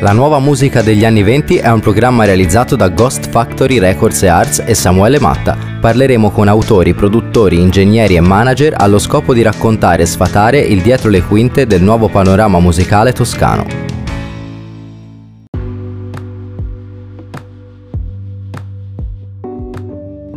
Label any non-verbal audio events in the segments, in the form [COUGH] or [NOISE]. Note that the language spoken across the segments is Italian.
La nuova musica degli anni 20 è un programma realizzato da Ghost Factory Records e Arts e Samuele Matta. Parleremo con autori, produttori, ingegneri e manager allo scopo di raccontare e sfatare il dietro le quinte del nuovo panorama musicale toscano.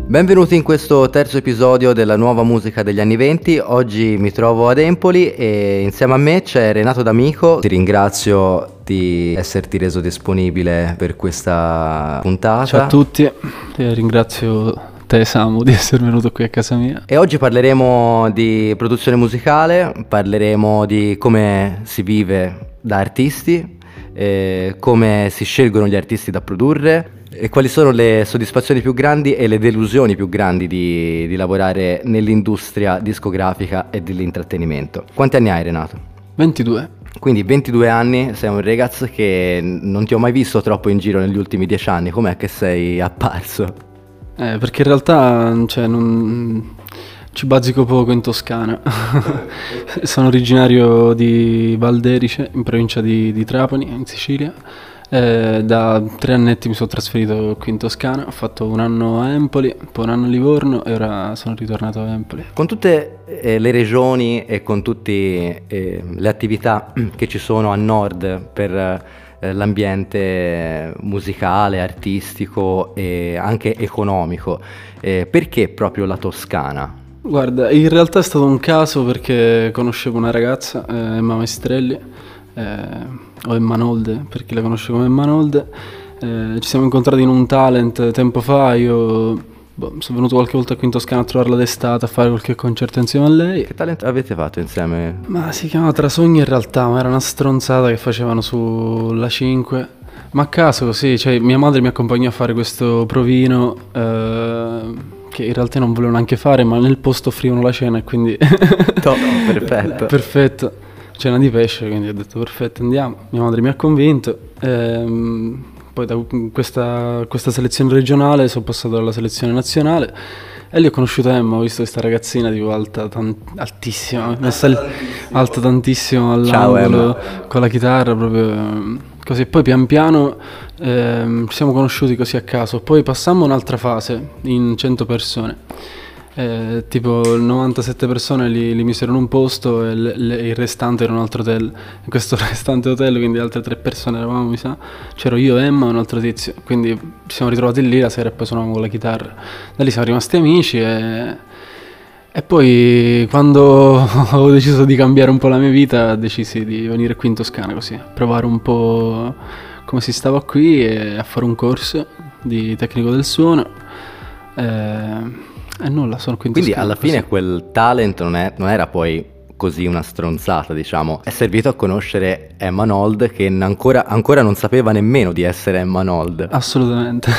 Benvenuti in questo terzo episodio della nuova musica degli anni 20. Oggi mi trovo ad Empoli e insieme a me c'è Renato D'Amico. Ti ringrazio di esserti reso disponibile per questa puntata. Ciao a tutti, e ringrazio te Samu di essere venuto qui a casa mia. E oggi parleremo di produzione musicale, parleremo di come si vive da artisti, eh, come si scelgono gli artisti da produrre e quali sono le soddisfazioni più grandi e le delusioni più grandi di, di lavorare nell'industria discografica e dell'intrattenimento? Quanti anni hai Renato? 22. Quindi 22 anni, sei un ragazzo che non ti ho mai visto troppo in giro negli ultimi 10 anni, com'è che sei apparso? Eh, perché in realtà cioè, non... ci bazzico poco in Toscana. [LAUGHS] Sono originario di Valderice, in provincia di, di Trapani, in Sicilia eh, da tre annetti mi sono trasferito qui in Toscana, ho fatto un anno a Empoli, poi un anno a Livorno e ora sono ritornato a Empoli. Con tutte eh, le regioni e con tutte eh, le attività che ci sono a nord per eh, l'ambiente musicale, artistico e anche economico, eh, perché proprio la Toscana? Guarda, in realtà è stato un caso perché conoscevo una ragazza, eh, Emma Maestrelli, eh, o Emmanolde, per chi la conosce come Emmanolde. Eh, ci siamo incontrati in un talent tempo fa, io boh, sono venuto qualche volta qui in Toscana a trovarla d'estate, a fare qualche concerto insieme a lei. Che talent avete fatto insieme? Ma si chiamava Trasogni in realtà, ma era una stronzata che facevano sulla 5. Ma a caso così, cioè mia madre mi accompagnò a fare questo provino eh, che in realtà non volevo neanche fare, ma nel posto offrivano la cena e quindi... Top, [LAUGHS] perfetto. perfetto cena di pesce, quindi ho detto perfetto andiamo. Mia madre mi ha convinto. Ehm, poi da questa, questa, selezione regionale sono passato alla selezione nazionale e lì ho conosciuto Emma, ho visto questa ragazzina tipo alta, tan- altissima, messa lì, alta tantissimo all'angolo Ciao, con la chitarra proprio così. Poi pian piano ehm, ci siamo conosciuti così a caso, poi passammo un'altra fase in 100 persone eh, tipo 97 persone li, li, misero in un posto e le, le, il restante era un altro hotel. In [LAUGHS] questo restante hotel, quindi altre tre persone eravamo, mi sa, c'ero io, Emma e un altro tizio. Quindi ci siamo ritrovati lì la sera e poi suonavamo con la chitarra. Da lì siamo rimasti amici e, e poi quando [LAUGHS] ho deciso di cambiare un po' la mia vita, decisi di venire qui in Toscana così, provare un po' come si stava qui e a fare un corso di tecnico del suono. Eh, eh nulla, sono qui in Quindi Toscana, alla fine quel talent non, è, non era poi così una stronzata, diciamo. È servito a conoscere Emma Nold che ancora, ancora, non sapeva nemmeno di essere Emma Nold. Assolutamente.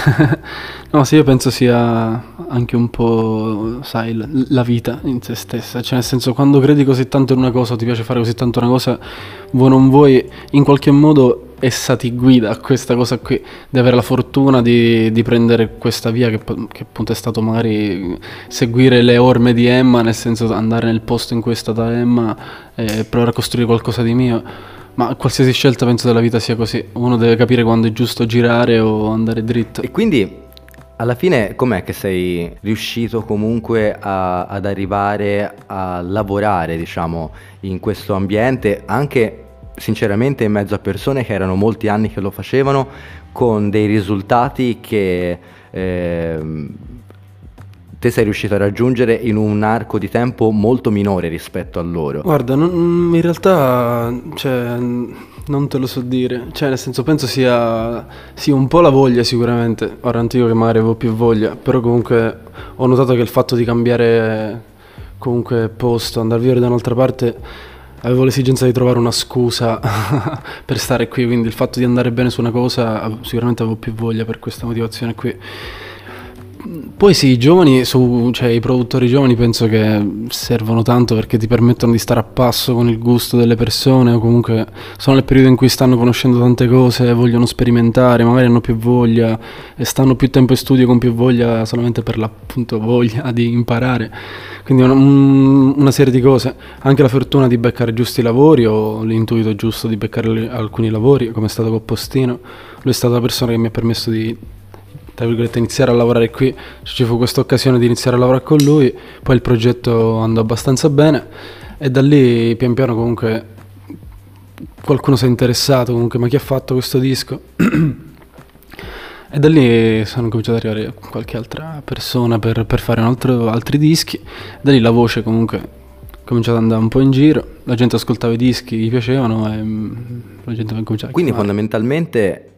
[LAUGHS] no, sì, io penso sia anche un po', sai, la vita in se stessa. Cioè, nel senso, quando credi così tanto in una cosa o ti piace fare così tanto una cosa, vuoi non vuoi, in qualche modo essa ti guida a questa cosa qui, di avere la fortuna di, di prendere questa via che, che, appunto è stato magari seguire le orme di Emma, nel senso andare nel posto in cui è stata Emma e provare a costruire qualcosa di mio. Ma qualsiasi scelta penso della vita sia così, uno deve capire quando è giusto girare o andare dritto. E quindi alla fine com'è che sei riuscito comunque a, ad arrivare a lavorare, diciamo, in questo ambiente anche sinceramente in mezzo a persone che erano molti anni che lo facevano con dei risultati che eh, te sei riuscito a raggiungere in un arco di tempo molto minore rispetto a loro. Guarda, non, in realtà cioè, non te lo so dire, cioè nel senso penso sia, sia un po' la voglia sicuramente, ora antico che magari avevo più voglia, però comunque ho notato che il fatto di cambiare comunque posto, andare a vivere da un'altra parte avevo l'esigenza di trovare una scusa [LAUGHS] per stare qui, quindi il fatto di andare bene su una cosa sicuramente avevo più voglia per questa motivazione qui. Poi sì, i giovani, su, cioè i produttori giovani penso che servono tanto perché ti permettono di stare a passo con il gusto delle persone o comunque sono nel periodo in cui stanno conoscendo tante cose, vogliono sperimentare, magari hanno più voglia e stanno più tempo in studio con più voglia solamente per l'appunto voglia di imparare. Quindi una, una serie di cose, anche la fortuna di beccare giusti lavori o l'intuito giusto di beccare alcuni lavori, come è stato con Postino. Lui è stata la persona che mi ha permesso di tra virgolette, iniziare a lavorare qui, ci fu questa occasione di iniziare a lavorare con lui, poi il progetto andò abbastanza bene e da lì pian piano comunque qualcuno si è interessato comunque, ma chi ha fatto questo disco? [CLEARS THROAT] e da lì sono cominciato ad arrivare qualche altra persona per, per fare altro, altri dischi, da lì la voce comunque è cominciata ad andare un po' in giro, la gente ascoltava i dischi, gli piacevano e mm, la gente cominciava a Quindi fondamentalmente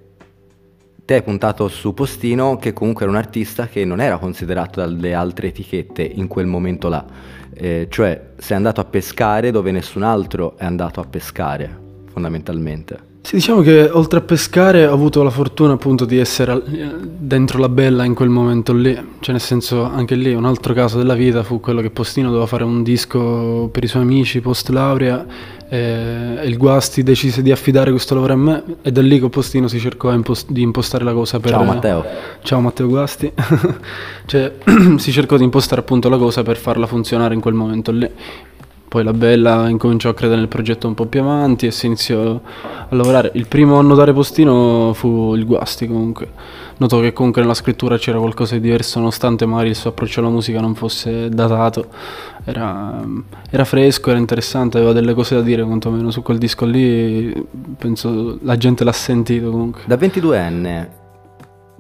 te hai puntato su Postino che comunque era un artista che non era considerato dalle altre etichette in quel momento là, eh, cioè sei andato a pescare dove nessun altro è andato a pescare fondamentalmente. Sì, diciamo che oltre a pescare ho avuto la fortuna appunto di essere dentro la bella in quel momento lì, cioè nel senso anche lì un altro caso della vita fu quello che Postino doveva fare un disco per i suoi amici post laurea e il Guasti decise di affidare questo lavoro a me e da lì con Postino si cercò impost- di impostare la cosa per... Ciao Matteo. Ciao Matteo Guasti. [LAUGHS] cioè [CLEARS THROAT] si cercò di impostare appunto la cosa per farla funzionare in quel momento lì. Poi la Bella incominciò a credere nel progetto un po' più avanti e si iniziò a lavorare. Il primo a notare Postino fu il Guasti comunque. Notò che comunque nella scrittura c'era qualcosa di diverso nonostante magari il suo approccio alla musica non fosse datato. Era, era fresco, era interessante, aveva delle cose da dire quantomeno su quel disco lì. Penso la gente l'ha sentito comunque. Da 22enne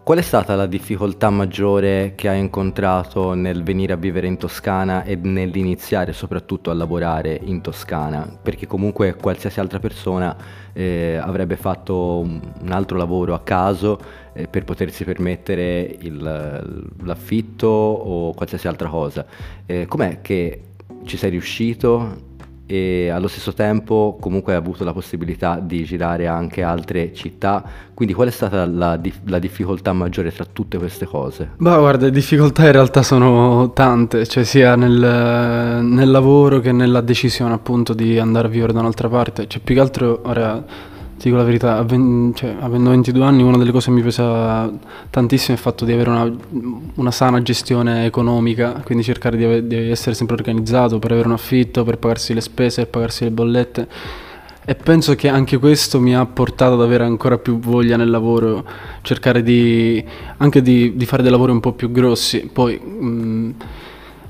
Qual è stata la difficoltà maggiore che hai incontrato nel venire a vivere in Toscana e nell'iniziare soprattutto a lavorare in Toscana? Perché comunque qualsiasi altra persona eh, avrebbe fatto un altro lavoro a caso eh, per potersi permettere il, l'affitto o qualsiasi altra cosa. Eh, com'è che ci sei riuscito e allo stesso tempo comunque hai avuto la possibilità di girare anche altre città, quindi qual è stata la, la difficoltà maggiore tra tutte queste cose? Beh guarda, le difficoltà in realtà sono tante, cioè sia nel, nel lavoro che nella decisione appunto di andare a vivere da un'altra parte, cioè più che altro ora ti dico la verità, cioè, avendo 22 anni una delle cose che mi pesa tantissimo è il fatto di avere una, una sana gestione economica, quindi cercare di, ave- di, essere sempre organizzato per avere un affitto, per pagarsi le spese, per pagarsi le bollette. E penso che anche questo mi ha portato ad avere ancora più voglia nel lavoro, cercare di, anche di, di fare dei lavori un po' più grossi. Poi... Mh,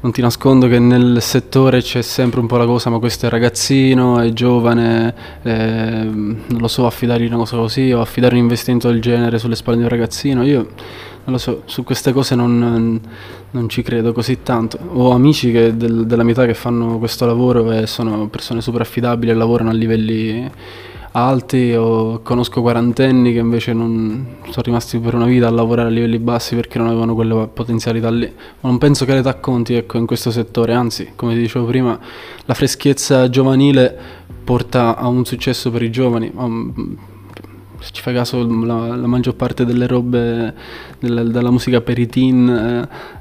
non ti nascondo che nel settore c'è sempre un po' la cosa, ma questo è ragazzino, è giovane, eh, non lo so, affidare una cosa così o affidare un investimento del genere sulle spalle di un ragazzino, io non lo so, su queste cose non, non ci credo così tanto. Ho amici del, della mia età che fanno questo lavoro e sono persone super affidabili e lavorano a livelli alti o conosco quarantenni che invece non sono rimasti per una vita a lavorare a livelli bassi perché non avevano quelle potenzialità lì. Ma non penso che l'età conti ecco, in questo settore, anzi, come ti dicevo prima, la freschezza giovanile porta a un successo per i giovani se ci fai caso la, la maggior parte delle robe del, della musica per i teen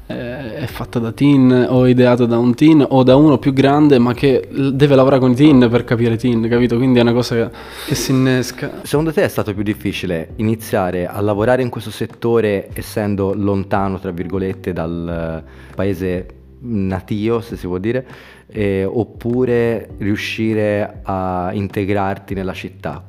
eh, è fatta da teen o ideata da un teen o da uno più grande ma che deve lavorare con i teen per capire teen, capito? Quindi è una cosa che, che si innesca. Secondo te è stato più difficile iniziare a lavorare in questo settore essendo lontano, tra virgolette, dal paese natio, se si può dire, eh, oppure riuscire a integrarti nella città?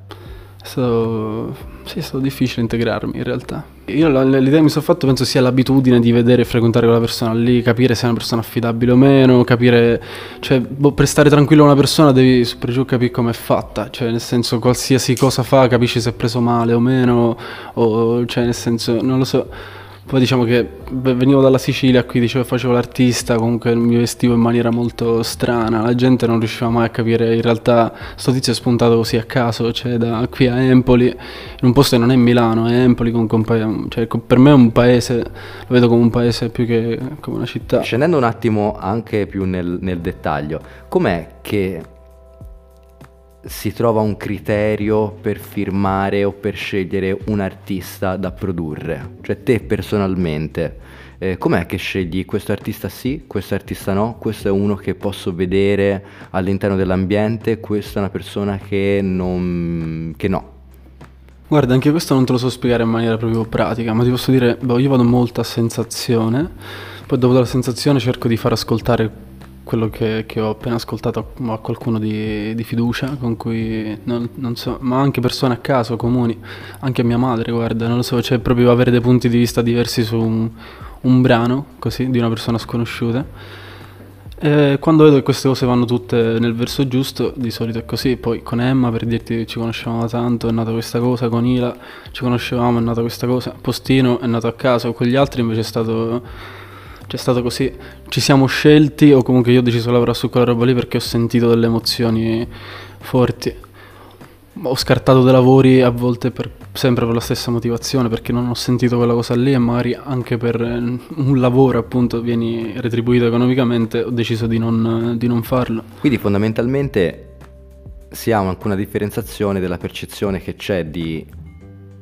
È stato, sì, è stato difficile integrarmi in realtà. Io l'idea che mi sono fatto penso sia l'abitudine di vedere e frequentare quella persona lì, capire se è una persona affidabile o meno, capire, cioè boh, per stare tranquillo a una persona devi super giù capire come è fatta, cioè nel senso qualsiasi cosa fa capisci se è preso male o meno, o cioè nel senso non lo so poi diciamo che venivo dalla Sicilia, qui dicevo facevo l'artista, comunque mi vestivo in maniera molto strana, la gente non riusciva mai a capire, in realtà sto tizio è spuntato così a caso, cioè da qui a Empoli, in un posto che non è Milano, è Empoli, un paese, cioè per me è un paese, lo vedo come un paese più che come una città. Scendendo un attimo anche più nel, nel dettaglio, com'è che si trova un criterio per firmare o per scegliere un artista da produrre? Cioè te personalmente, eh, com'è che scegli questo artista sì, questo artista no, questo è uno che posso vedere all'interno dell'ambiente, questa è una persona che, non, che no? Guarda, anche questo non te lo so spiegare in maniera proprio pratica, ma ti posso dire, boh, io vado molto a sensazione, poi dopo la sensazione cerco di far ascoltare quello che, che ho appena ascoltato a qualcuno di, di fiducia, con cui non, non, so, ma anche persone a caso, comuni, anche mia madre, guarda, non lo so, cioè proprio avere dei punti di vista diversi su un, un brano, così, di una persona sconosciuta. E quando vedo che queste cose vanno tutte nel verso giusto, di solito è così. Poi con Emma, per dirti, ci conoscevamo tanto, è nata questa cosa. Con Ila, ci conoscevamo, è nata questa cosa. Postino è nato a caso. Con gli altri invece è stato, c'è stato così. Ci siamo scelti, o comunque io ho deciso di lavorare su quella roba lì perché ho sentito delle emozioni forti ho scartato dei lavori a volte per, sempre per la stessa motivazione perché non ho sentito quella cosa lì e magari anche per eh, un lavoro appunto vieni retribuito economicamente ho deciso di non, di non farlo. Quindi fondamentalmente si ha anche una differenziazione della percezione che c'è di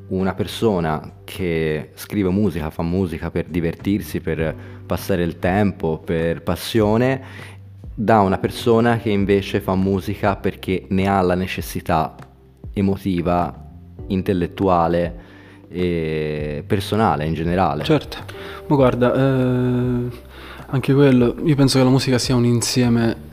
una persona che scrive musica, fa musica per divertirsi, per passare il tempo, per passione, da una persona che invece fa musica perché ne ha la necessità emotiva, intellettuale e personale in generale. Certo, ma guarda, eh, anche quello, io penso che la musica sia un insieme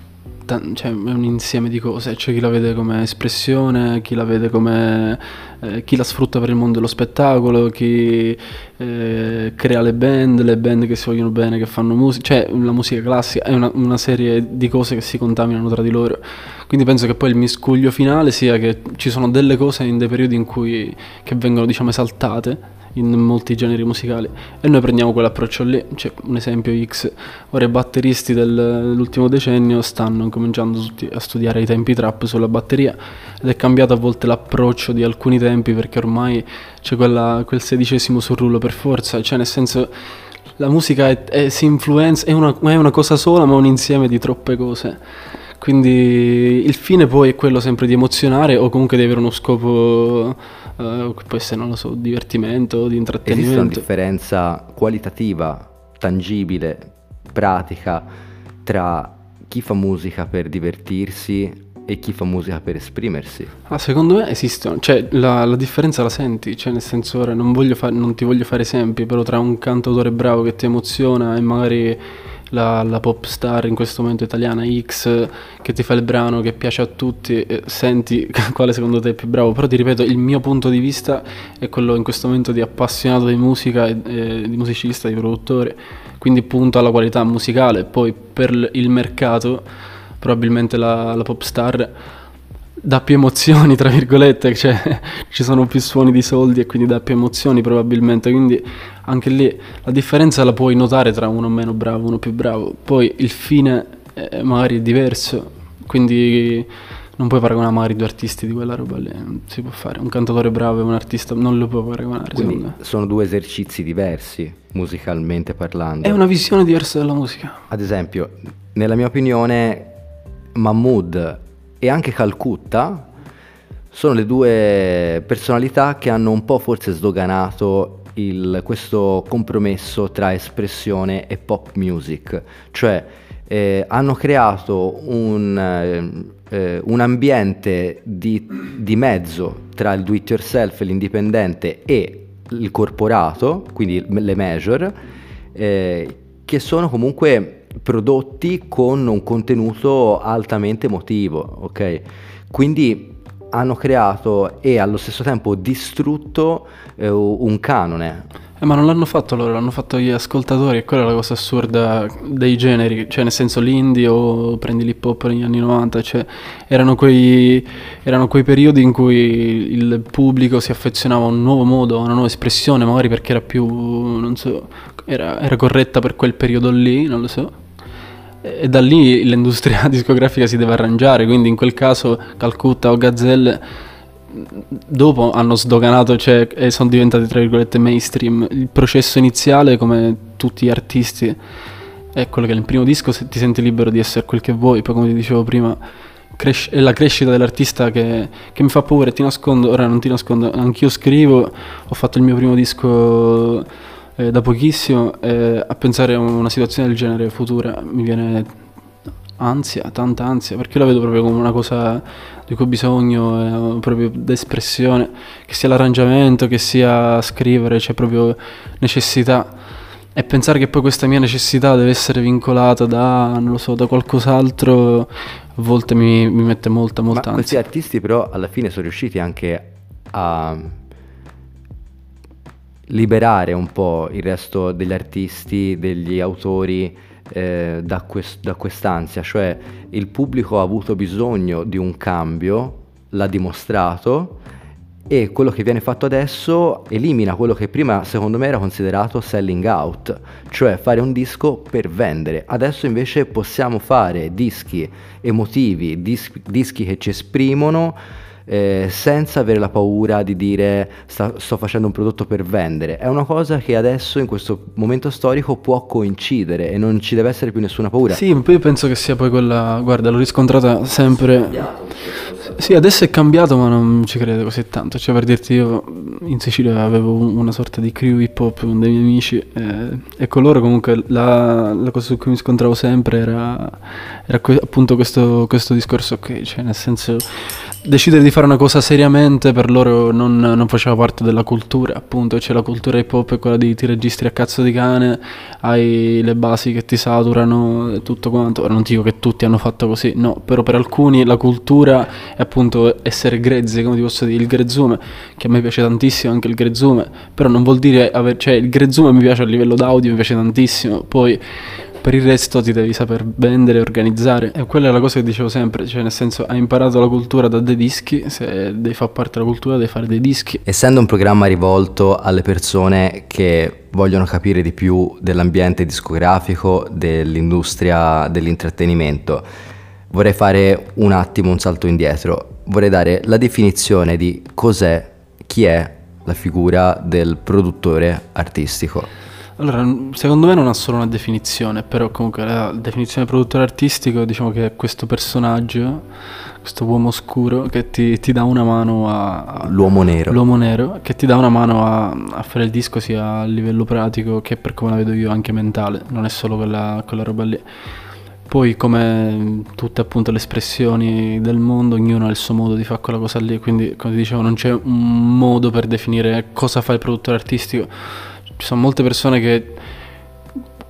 cioè, è un insieme di cose, c'è chi la vede come espressione, chi la vede come eh, chi la sfrutta per il mondo dello spettacolo, chi eh, crea le band, le band che si vogliono bene, che fanno musica, cioè la musica classica è una, una, serie di cose che si contaminano tra di loro. Quindi penso che poi il miscuglio finale sia che ci sono delle cose in dei periodi in cui che vengono diciamo esaltate in molti generi musicali e noi prendiamo quell'approccio lì, cioè un esempio X, ora i batteristi dell'ultimo decennio stanno cominciando a studiare i tempi trap sulla batteria ed è cambiato a volte l'approccio di alcuni tempi perché ormai c'è quella, quel sedicesimo sul rullo per forza, cioè nel senso la musica è, è, si influenza, è una, è una cosa sola ma un insieme di troppe cose. Quindi il fine poi è quello sempre di emozionare o comunque di avere uno scopo che può essere, non lo so, divertimento, di intrattenimento. Esiste una differenza qualitativa, tangibile, pratica tra chi fa musica per divertirsi e chi fa musica per esprimersi? Ah, secondo me esistono, cioè la, la differenza la senti, cioè nel senso ora non, fa- non ti voglio fare esempi, però tra un cantautore bravo che ti emoziona e magari la, la, pop star in questo momento italiana X che ti fa il brano che piace a tutti, eh, senti [LAUGHS] quale secondo te è più bravo, però ti ripeto il mio punto di vista è quello in questo momento di appassionato di musica, eh, di musicista, di produttore, quindi punto alla qualità musicale, poi per il mercato probabilmente la, la pop star dà più emozioni, tra virgolette, cioè ci sono più suoni di soldi e quindi dà più emozioni probabilmente, quindi anche lì la differenza la puoi notare tra uno meno bravo, uno più bravo, poi il fine è magari è diverso, quindi non puoi paragonare magari due artisti di quella roba lì, non si può fare, un cantatore bravo e un artista non lo puoi paragonare. Quindi sono due esercizi diversi, musicalmente parlando. È una visione diversa della musica. Ad esempio, nella mia opinione, Mahmood e anche Calcutta sono le due personalità che hanno un po' forse sdoganato il, questo compromesso tra espressione e pop music, cioè eh, hanno creato un, eh, un ambiente di, di, mezzo tra il do it yourself, l'indipendente e il corporato, quindi le major, eh, che sono comunque prodotti con un contenuto altamente emotivo, ok? Quindi hanno creato e allo stesso tempo distrutto eh, un canone. Eh, ma non l'hanno fatto loro, l'hanno fatto gli ascoltatori e quella è la cosa assurda dei generi, cioè nel senso l'indie o prendi l'hip hop negli anni 90, cioè erano quei, erano quei periodi in cui il pubblico si affezionava a un nuovo modo, a una nuova espressione, magari perché era più, non so, era, era corretta per quel periodo lì, non lo so e da lì l'industria [LAUGHS] discografica si deve arrangiare, quindi in quel caso Calcutta o Gazzelle dopo hanno sdoganato cioè, e sono diventati tra virgolette mainstream. Il processo iniziale, come tutti gli artisti, è quello che nel primo disco ti senti libero di essere quel che vuoi, poi come ti dicevo prima cres- è la crescita dell'artista che, che, mi fa paura ti nascondo, ora non ti nascondo, anch'io scrivo, ho fatto il mio primo disco eh, da pochissimo e a pensare a una situazione del genere futura mi viene ansia, tanta ansia, perché io la vedo proprio come una cosa di cui ho bisogno, eh, proprio d'espressione, che sia l'arrangiamento, che sia scrivere, c'è proprio necessità. E pensare che poi questa mia necessità deve essere vincolata da, non lo so, da qualcos'altro, a volte mi, mi mette molta, molta Ma ansia. Questi artisti però alla fine sono riusciti anche a liberare un po' il resto degli artisti, degli autori eh, da, quest- da quest'ansia, cioè il pubblico ha avuto bisogno di un cambio, l'ha dimostrato e quello che viene fatto adesso elimina quello che prima secondo me era considerato selling out, cioè fare un disco per vendere. Adesso invece possiamo fare dischi emotivi, dis- dischi che ci esprimono eh, senza avere la paura di dire sta, sto facendo un prodotto per vendere. È una cosa che adesso in questo momento storico può coincidere e non ci deve essere più nessuna paura. Sì, poi penso che sia poi quella, guarda, l'ho riscontrata sempre. Sì, adesso è cambiato, ma non ci credo così tanto. Cioè, per dirti, io in Sicilia avevo una sorta di crew hip hop con dei miei amici eh, e con loro comunque la, la, cosa su cui mi scontravo sempre era, era que- appunto questo, questo discorso qui, cioè nel senso decidere di fare una cosa seriamente per loro non, non, faceva parte della cultura, appunto, cioè la cultura hip hop è quella di ti registri a cazzo di cane, hai le basi che ti saturano e tutto quanto, non dico che tutti hanno fatto così, no, però per alcuni la cultura è appunto essere grezzi, come ti posso dire, il grezzume, che a me piace tantissimo anche il grezzume, però non vuol dire, aver, cioè il grezzume mi piace a livello d'audio, mi piace tantissimo, poi per il resto ti devi saper vendere e organizzare. E quella è la cosa che dicevo sempre, cioè nel senso hai imparato la cultura da dei dischi, se devi far parte della cultura devi fare dei dischi. Essendo un programma rivolto alle persone che vogliono capire di più dell'ambiente discografico, dell'industria dell'intrattenimento, vorrei fare un attimo un salto indietro. Vorrei dare la definizione di cos'è, chi è la figura del produttore artistico. Allora, secondo me non ha solo una definizione, però comunque la definizione produttore artistico diciamo che è questo personaggio, questo uomo oscuro che ti, ti dà una mano a... L'uomo nero. L'uomo nero, che ti dà una mano a, a, fare il disco sia a livello pratico che per come la vedo io anche mentale, non è solo quella, quella roba lì. Poi come tutte appunto le espressioni del mondo, ognuno ha il suo modo di fare quella cosa lì, quindi come ti dicevo non c'è un modo per definire cosa fa il produttore artistico ci sono molte persone che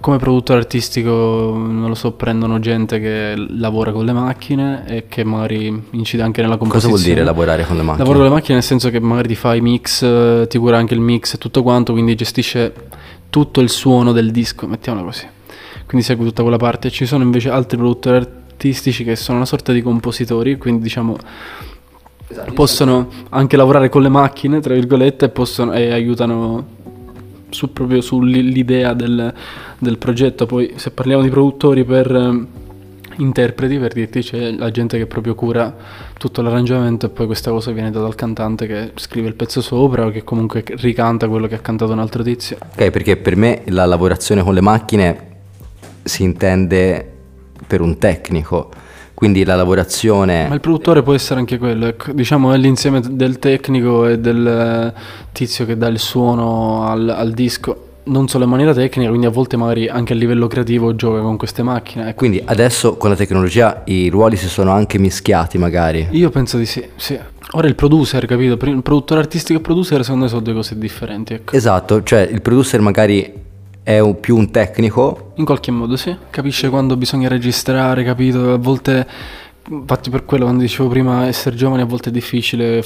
come produttore artistico, non lo so, prendono gente che lavora con le macchine e che magari incide anche nella composizione. Cosa vuol dire lavorare con le macchine? Lavoro con le macchine nel senso che magari ti fa i mix, ti cura anche il mix e tutto quanto, quindi gestisce tutto il suono del disco, mettiamola così. Quindi segue tutta quella parte. Ci sono invece altri produttori artistici che sono una sorta di compositori, quindi diciamo esatto, possono anche lavorare con le macchine, tra virgolette, e, possono, e aiutano su, proprio sull'idea del, del, progetto. Poi se parliamo di produttori per eh, interpreti, per dirti c'è la gente che proprio cura tutto l'arrangiamento e poi questa cosa viene data al cantante che scrive il pezzo sopra o che comunque ricanta quello che ha cantato un altro tizio. Ok, perché per me la lavorazione con le macchine si intende per un tecnico quindi la lavorazione... Ma il produttore può essere anche quello, ecco. diciamo è l'insieme del tecnico e del tizio che dà il suono al, al disco non solo in maniera tecnica, quindi a volte magari anche a livello creativo gioca con queste macchine. Ecco. Quindi adesso con la tecnologia i ruoli si sono anche mischiati magari? Io penso di sì, sì. Ora il producer, capito? Il produttore artistico e il producer secondo me sono due cose differenti. Ecco. Esatto, cioè il producer magari è un, più un tecnico. In qualche modo sì, capisce quando bisogna registrare, capito? A volte, infatti per quello quando dicevo prima essere giovani a volte è difficile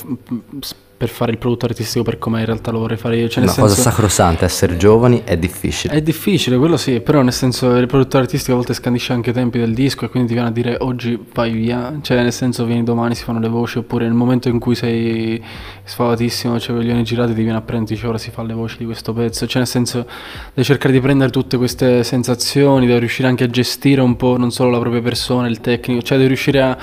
per fare il prodotto artistico per come in realtà lo vorrei fare io. Cioè, Una senso, cosa sacrosanta, essere giovani è difficile. È difficile, quello sì, però nel senso il produttore artistico a volte scandisce anche i tempi del disco e quindi ti viene a dire oggi vai via, cioè nel senso vieni domani si fanno le voci oppure nel momento in cui sei sfavatissimo, cioè coglioni girati ti viene a prendere ora si fa le voci di questo pezzo, cioè nel senso devi cercare di prendere tutte queste sensazioni, devi riuscire anche a gestire un po' non solo la propria persona, il tecnico, cioè devi riuscire a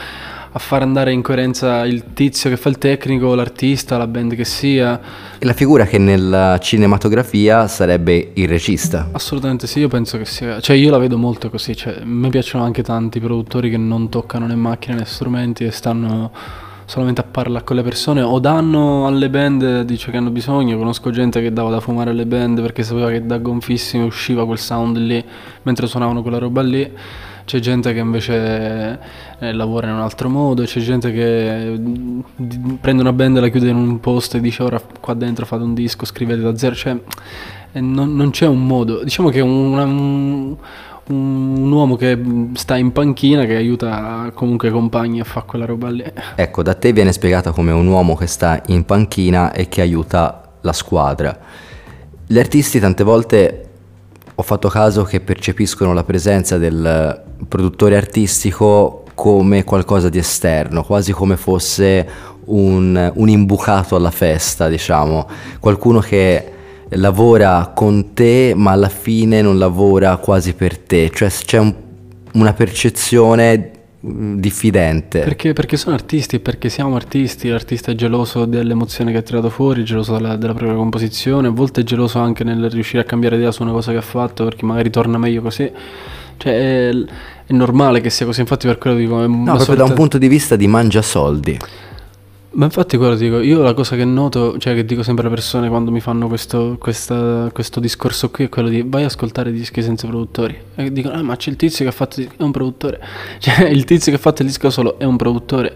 a far andare in coerenza il tizio che fa il tecnico, l'artista, la band che sia. E la figura che nella cinematografia sarebbe il regista. Assolutamente sì, io penso che sia, cioè io la vedo molto così, cioè, a me piacciono anche tanti produttori che non toccano né macchine né strumenti e stanno solamente a parlare con le persone o danno alle band dice che hanno bisogno. Conosco gente che dava da fumare alle band perché sapeva che da gonfissimi usciva quel sound lì mentre suonavano quella roba lì. C'è gente che invece eh, lavora in un altro modo, c'è gente che mm, prende una band, la chiude in un posto e dice ora qua dentro fate un disco, scrivete da zero, cioè non, non, c'è un modo. Diciamo che una, un, un uomo che sta in panchina che aiuta comunque i compagni a fare quella roba lì. Ecco, da te viene spiegata come un uomo che sta in panchina e che aiuta la squadra. Gli artisti tante volte ho fatto caso che percepiscono la presenza del produttore artistico come qualcosa di esterno, quasi come fosse un, un imbucato alla festa, diciamo, qualcuno che lavora con te ma alla fine non lavora quasi per te, cioè c'è un, una percezione mm, diffidente. Perché, perché sono artisti, perché siamo artisti, l'artista è geloso dell'emozione che ha tirato fuori, è geloso della, della, propria composizione, a volte è geloso anche nel riuscire a cambiare idea su una cosa che ha fatto perché magari torna meglio così. Cioè è, è normale che sia così, infatti per quello dico... no, proprio sorta... da un punto di vista di mangia soldi. Ma infatti quello dico, io la cosa che noto, cioè che dico sempre alle persone quando mi fanno questo, questa, questo discorso qui è quello di vai a ascoltare dischi senza produttori. E dicono, ah ma c'è il tizio che ha fatto è un produttore. [LAUGHS] Cioè il tizio che ha fatto il disco solo è un produttore.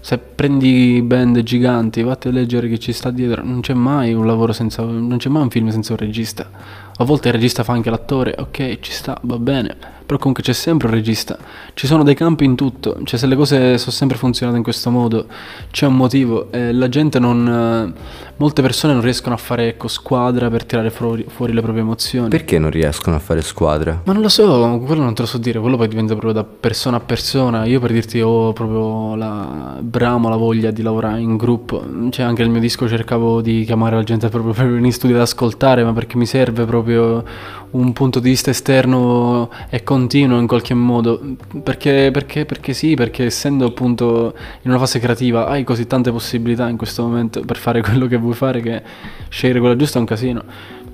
Se prendi band giganti, vatti a leggere chi ci sta dietro, non c'è mai un lavoro senza, non c'è mai un film senza un regista. A volte il regista fa anche l'attore, ok, ci sta, va bene però comunque c'è sempre un regista, ci sono dei campi in tutto, cioè se le cose sono sempre funzionate in questo modo c'è un motivo. E la gente non... molte persone non riescono a fare ecco, squadra per tirare fuori, fuori, le proprie emozioni. Perché non riescono a fare squadra? Ma non lo so, quello non te lo so dire, quello poi dipende proprio da persona a persona, io per dirti ho proprio la bramo la voglia di lavorare in gruppo, cioè anche il mio disco cercavo di chiamare la gente proprio per venire in studio ad ascoltare, ma perché mi serve proprio un punto di vista esterno e continuo in qualche modo. Perché, perché, perché sì, perché essendo appunto in una fase creativa hai così tante possibilità in questo momento per fare [LAUGHS] quello che vuoi fare che scegliere quella giusta è un casino.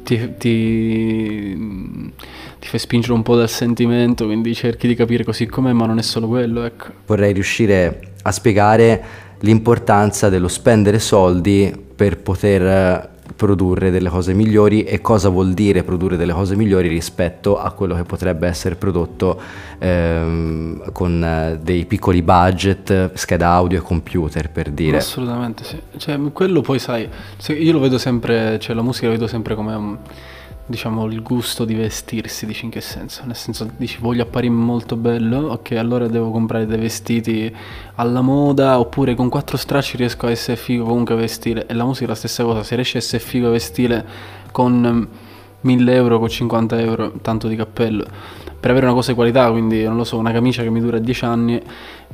Ti, ti, ti fai spingere un po' dal sentimento, quindi cerchi di capire così com'è, ma non è solo quello. Ecco. Vorrei riuscire a spiegare l'importanza dello spendere soldi per poter produrre delle cose migliori e cosa vuol dire produrre delle cose migliori rispetto a quello che potrebbe essere prodotto ehm, con eh, dei piccoli budget, scheda audio e computer per dire. Assolutamente sì, cioè quello poi sai, io lo vedo sempre, cioè la musica la vedo sempre come un diciamo, il gusto di vestirsi, dici in che senso? Nel senso, dici voglio apparire molto bello, ok, allora devo comprare dei vestiti alla moda, oppure con quattro stracci riesco a essere figo comunque a vestire. E la musica è la stessa cosa, se riesci a essere figo a vestire con 1000 euro, con 50 euro, tanto di cappello, per avere una cosa di qualità, quindi non lo so, una camicia che mi dura 10 anni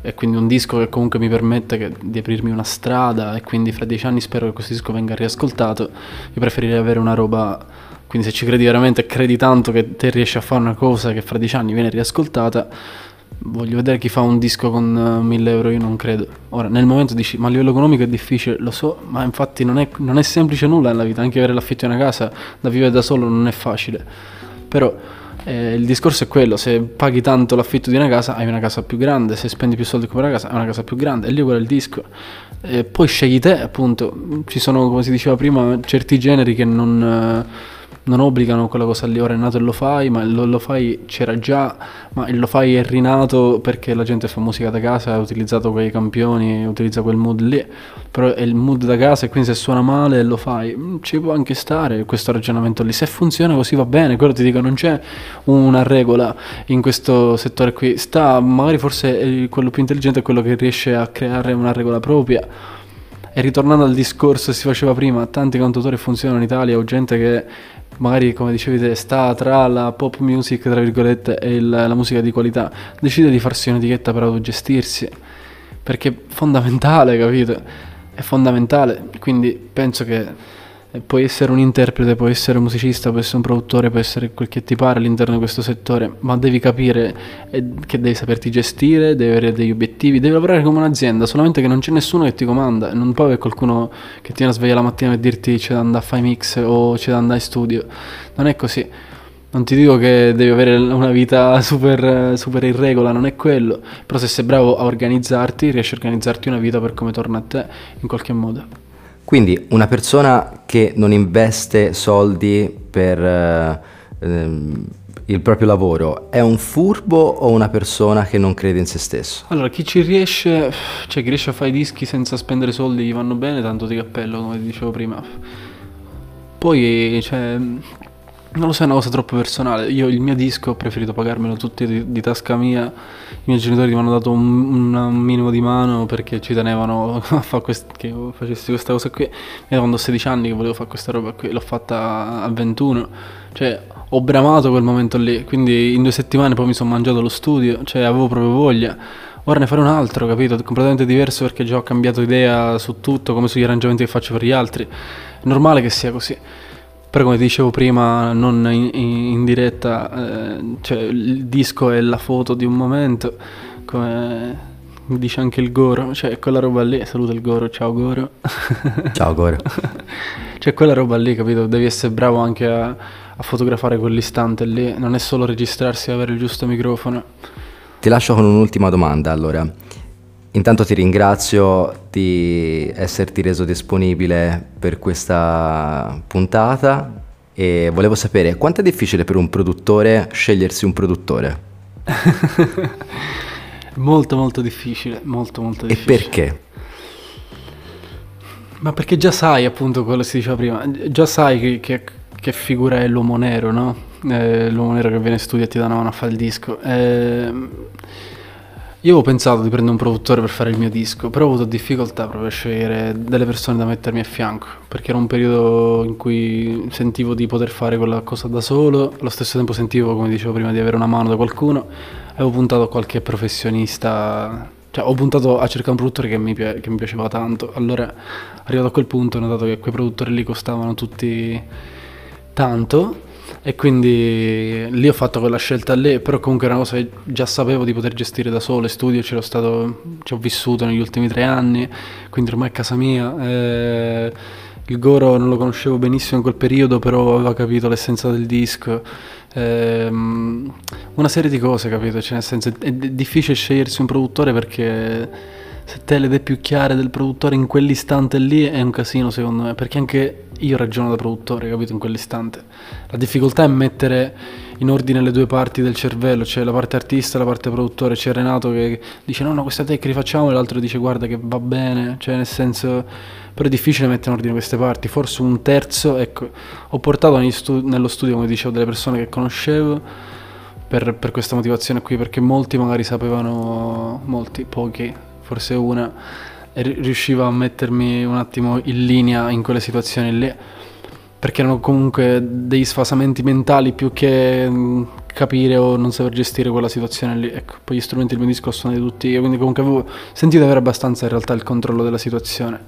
e quindi un disco che comunque mi permette di aprirmi una strada e quindi fra 10 anni spero che questo disco venga riascoltato, io preferirei avere una roba quindi se ci credi veramente e credi tanto che te riesci a fare una cosa che fra dieci anni viene riascoltata, voglio vedere chi fa un disco con 1000 eh, euro, io non credo. Ora, nel momento dici, ma a livello economico è difficile, lo so, ma infatti non è, non è semplice nulla nella vita, anche avere l'affitto di una casa da vivere da solo non è facile. Però eh, il discorso è quello, se paghi tanto l'affitto di una casa hai una casa più grande, se spendi più soldi per una casa hai una casa più grande, e lì quello è il disco. E poi scegli te, appunto, ci sono, come si diceva prima, certi generi che non... Eh, non obbligano quella cosa lì, ora è nato e lo fai, ma lo, lo fai c'era già, ma il lo fai è rinato perché la gente fa musica da casa, ha utilizzato quei campioni, utilizza quel mood lì, però è il mood da casa e quindi se suona male lo fai, mm, ci può anche stare questo ragionamento lì, se funziona così va bene, quello ti dico, non c'è una regola in questo settore qui, sta magari forse quello più intelligente è quello che riesce a creare una regola propria. E ritornando al discorso che si faceva prima, tanti cantautori funzionano in Italia o gente che magari come dicevi sta tra la pop music tra virgolette e il, la musica di qualità. Decide di farsi un'etichetta per autogestirsi perché è fondamentale capito? È fondamentale. Quindi penso che puoi essere un interprete, puoi essere un musicista, puoi essere un produttore, puoi essere quel che ti pare all'interno di questo settore, ma devi capire eh, che devi saperti gestire, devi avere degli obiettivi, devi lavorare come un'azienda, solamente che non c'è nessuno che ti comanda, non può avere qualcuno che ti viene a svegliare la mattina e dirti c'è da andare a fare mix o c'è da andare in studio, non è così. Non ti dico che devi avere una vita super, super in regola, non è quello, però se sei bravo a organizzarti, riesci a organizzarti una vita per come torna a te in qualche modo. Quindi una persona che non investe soldi per eh, ehm, il proprio lavoro è un furbo o una persona che non crede in se stesso? Allora, chi ci riesce, cioè chi riesce a fare i dischi senza spendere soldi gli vanno bene, tanto di cappello, come dicevo prima. Poi, cioè, non lo so, è una cosa troppo personale. Io il mio disco ho preferito pagarmelo tutti di, di tasca mia. I miei genitori mi hanno dato un, un, minimo di mano perché ci tenevano a fare quest- che facessi questa cosa qui. Io quando ho 16 anni che volevo fare questa roba qui, l'ho fatta a 21. Cioè, ho bramato quel momento lì. Quindi in due settimane poi mi sono mangiato lo studio. Cioè, avevo proprio voglia. Ora ne farò un altro, capito? Completamente diverso perché già ho cambiato idea su tutto, come sugli arrangiamenti che faccio per gli altri. È normale che sia così. Però come dicevo prima, non in, in diretta, eh, cioè il disco è la foto di un momento, come dice anche il Goro, cioè quella roba lì, saluta il Goro, ciao Goro. [LAUGHS] Ciao Goro. cioè quella roba lì, capito? Devi essere bravo anche a, a fotografare quell'istante lì, non è solo registrarsi e avere il giusto microfono. Ti lascio con un'ultima domanda allora. Intanto ti ringrazio di esserti reso disponibile per questa puntata e volevo sapere quanto è difficile per un produttore scegliersi un produttore? [LAUGHS] molto molto difficile, molto molto difficile. E perché? Ma perché già sai appunto quello che si diceva prima, già sai che, che, che figura è l'uomo nero, no? Eh, l'uomo nero che viene in studio e ti dà una mano a fare il disco. Eh, io avevo pensato di prendere un produttore per fare il mio disco, però ho avuto difficoltà proprio a scegliere delle persone da mettermi a fianco, perché era un periodo in cui sentivo di poter fare quella cosa da solo, allo stesso tempo sentivo, come dicevo prima, di avere una mano da qualcuno, avevo puntato a qualche professionista, cioè ho puntato a cercare un produttore che mi, che mi piaceva tanto, allora arrivato a quel punto ho notato che quei produttori lì costavano tutti tanto e quindi lì ho fatto quella scelta lì, però comunque era una cosa che già sapevo di poter gestire da solo, studio c'ero stato, ci ho vissuto negli ultimi tre anni, quindi ormai è casa mia. Eh, il Goro non lo conoscevo benissimo in quel periodo, però aveva capito l'essenza del disco. Eh, una serie di cose, capito? Cioè, nel senso, è difficile scegliersi un produttore perché se te le idee più chiare del produttore in quell'istante lì è un casino secondo me, perché anche io ragiono da produttore, capito, in quell'istante. La difficoltà è mettere in ordine le due parti del cervello, cioè la parte artista e la parte produttore. C'è Renato che dice no, no, questa tecnica rifacciamo e l'altro dice guarda che va bene, cioè nel senso... Però è difficile mettere in ordine queste parti, forse un terzo, ecco, ho portato nello studio, come dicevo, delle persone che conoscevo per, per questa motivazione qui, perché molti magari sapevano, molti, pochi, forse una, riusciva a mettermi un attimo in linea in quelle situazioni lì, perché erano comunque dei sfasamenti mentali più che mm, capire o non saper gestire quella situazione lì. Ecco, poi gli strumenti del mio disco sono di tutti io, quindi comunque avevo sentito avere abbastanza in realtà il controllo della situazione.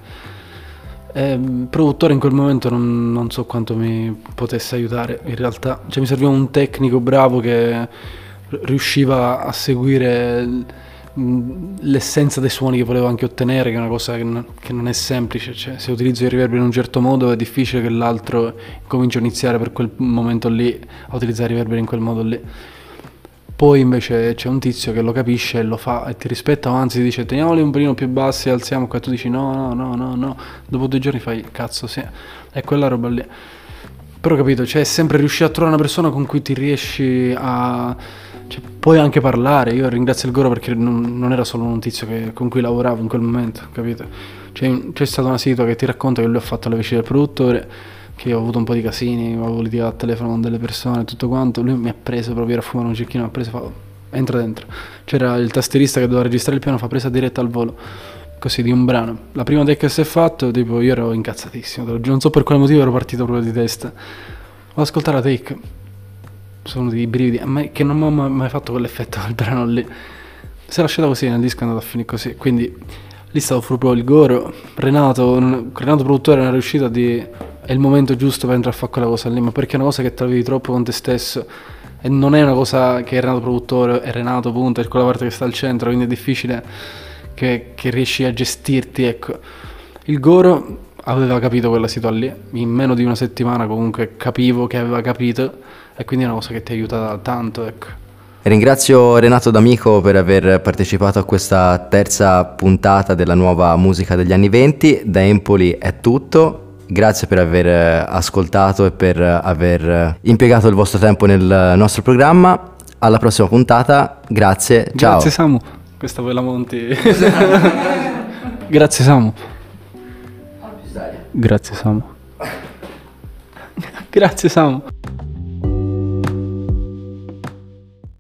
E, mm, produttore in quel momento non, non, so quanto mi potesse aiutare in realtà, cioè mi serviva un tecnico bravo che riusciva a seguire l'essenza dei suoni che volevo anche ottenere, che è una cosa che non, che non è semplice, cioè, se utilizzo i riverberi in un certo modo è difficile che l'altro cominci a iniziare per quel momento lì a utilizzare i riverberi in quel modo lì. Poi invece c'è un tizio che lo capisce e lo fa e ti rispetta, anzi ti dice teniamoli un pelino più bassi, alziamo qua, e tu dici no, no, no, no, no, dopo due giorni fai cazzo, sì, è quella roba lì. Però capito, cioè è sempre riuscire a trovare una persona con cui ti riesci a cioè, puoi anche parlare, io ringrazio il Goro perché non, non era solo un tizio che, con cui lavoravo in quel momento, capito? Cioè, c'è stata una situazione che ti racconta che lui ha fatto le vicine del produttore, che ho avuto un po' di casini, avevo litigato al telefono con delle persone e tutto quanto, lui mi ha preso proprio, a fumare un cecchino, mi ha preso e fa, entra dentro. C'era il tastierista che doveva registrare il piano, fa presa diretta al volo, così di un brano. La prima take che si è fatto, tipo, io ero incazzatissimo, non so per quale motivo ero partito proprio di testa. Ho ascoltato la take sono dei brividi, ma che non mi ha mai fatto quell'effetto [LAUGHS] del brano lì. Si è lasciata così nel disco è andato a finire così, quindi Lì stavo proprio il Goro, Renato, Renato produttore non è riuscito a dire è il momento giusto per entrare a fare quella cosa lì, ma perché è una cosa che vivi troppo con te stesso e non è una cosa che Renato produttore e Renato punto, è quella parte che sta al centro, quindi è difficile che, che riesci a gestirti, ecco. Il Goro aveva capito quella situazione lì, in meno di una settimana comunque capivo che aveva capito e quindi è una cosa che ti aiuta tanto, ecco. Ringrazio Renato D'Amico per aver partecipato a questa terza puntata della nuova musica degli anni venti. Da Empoli è tutto. Grazie per aver ascoltato e per aver impiegato il vostro tempo nel nostro programma. Alla prossima puntata. Grazie. Ciao. Grazie Samu. Questa poi la monti. [LAUGHS] Grazie Samu. Grazie Samu. [LAUGHS] Grazie Samu.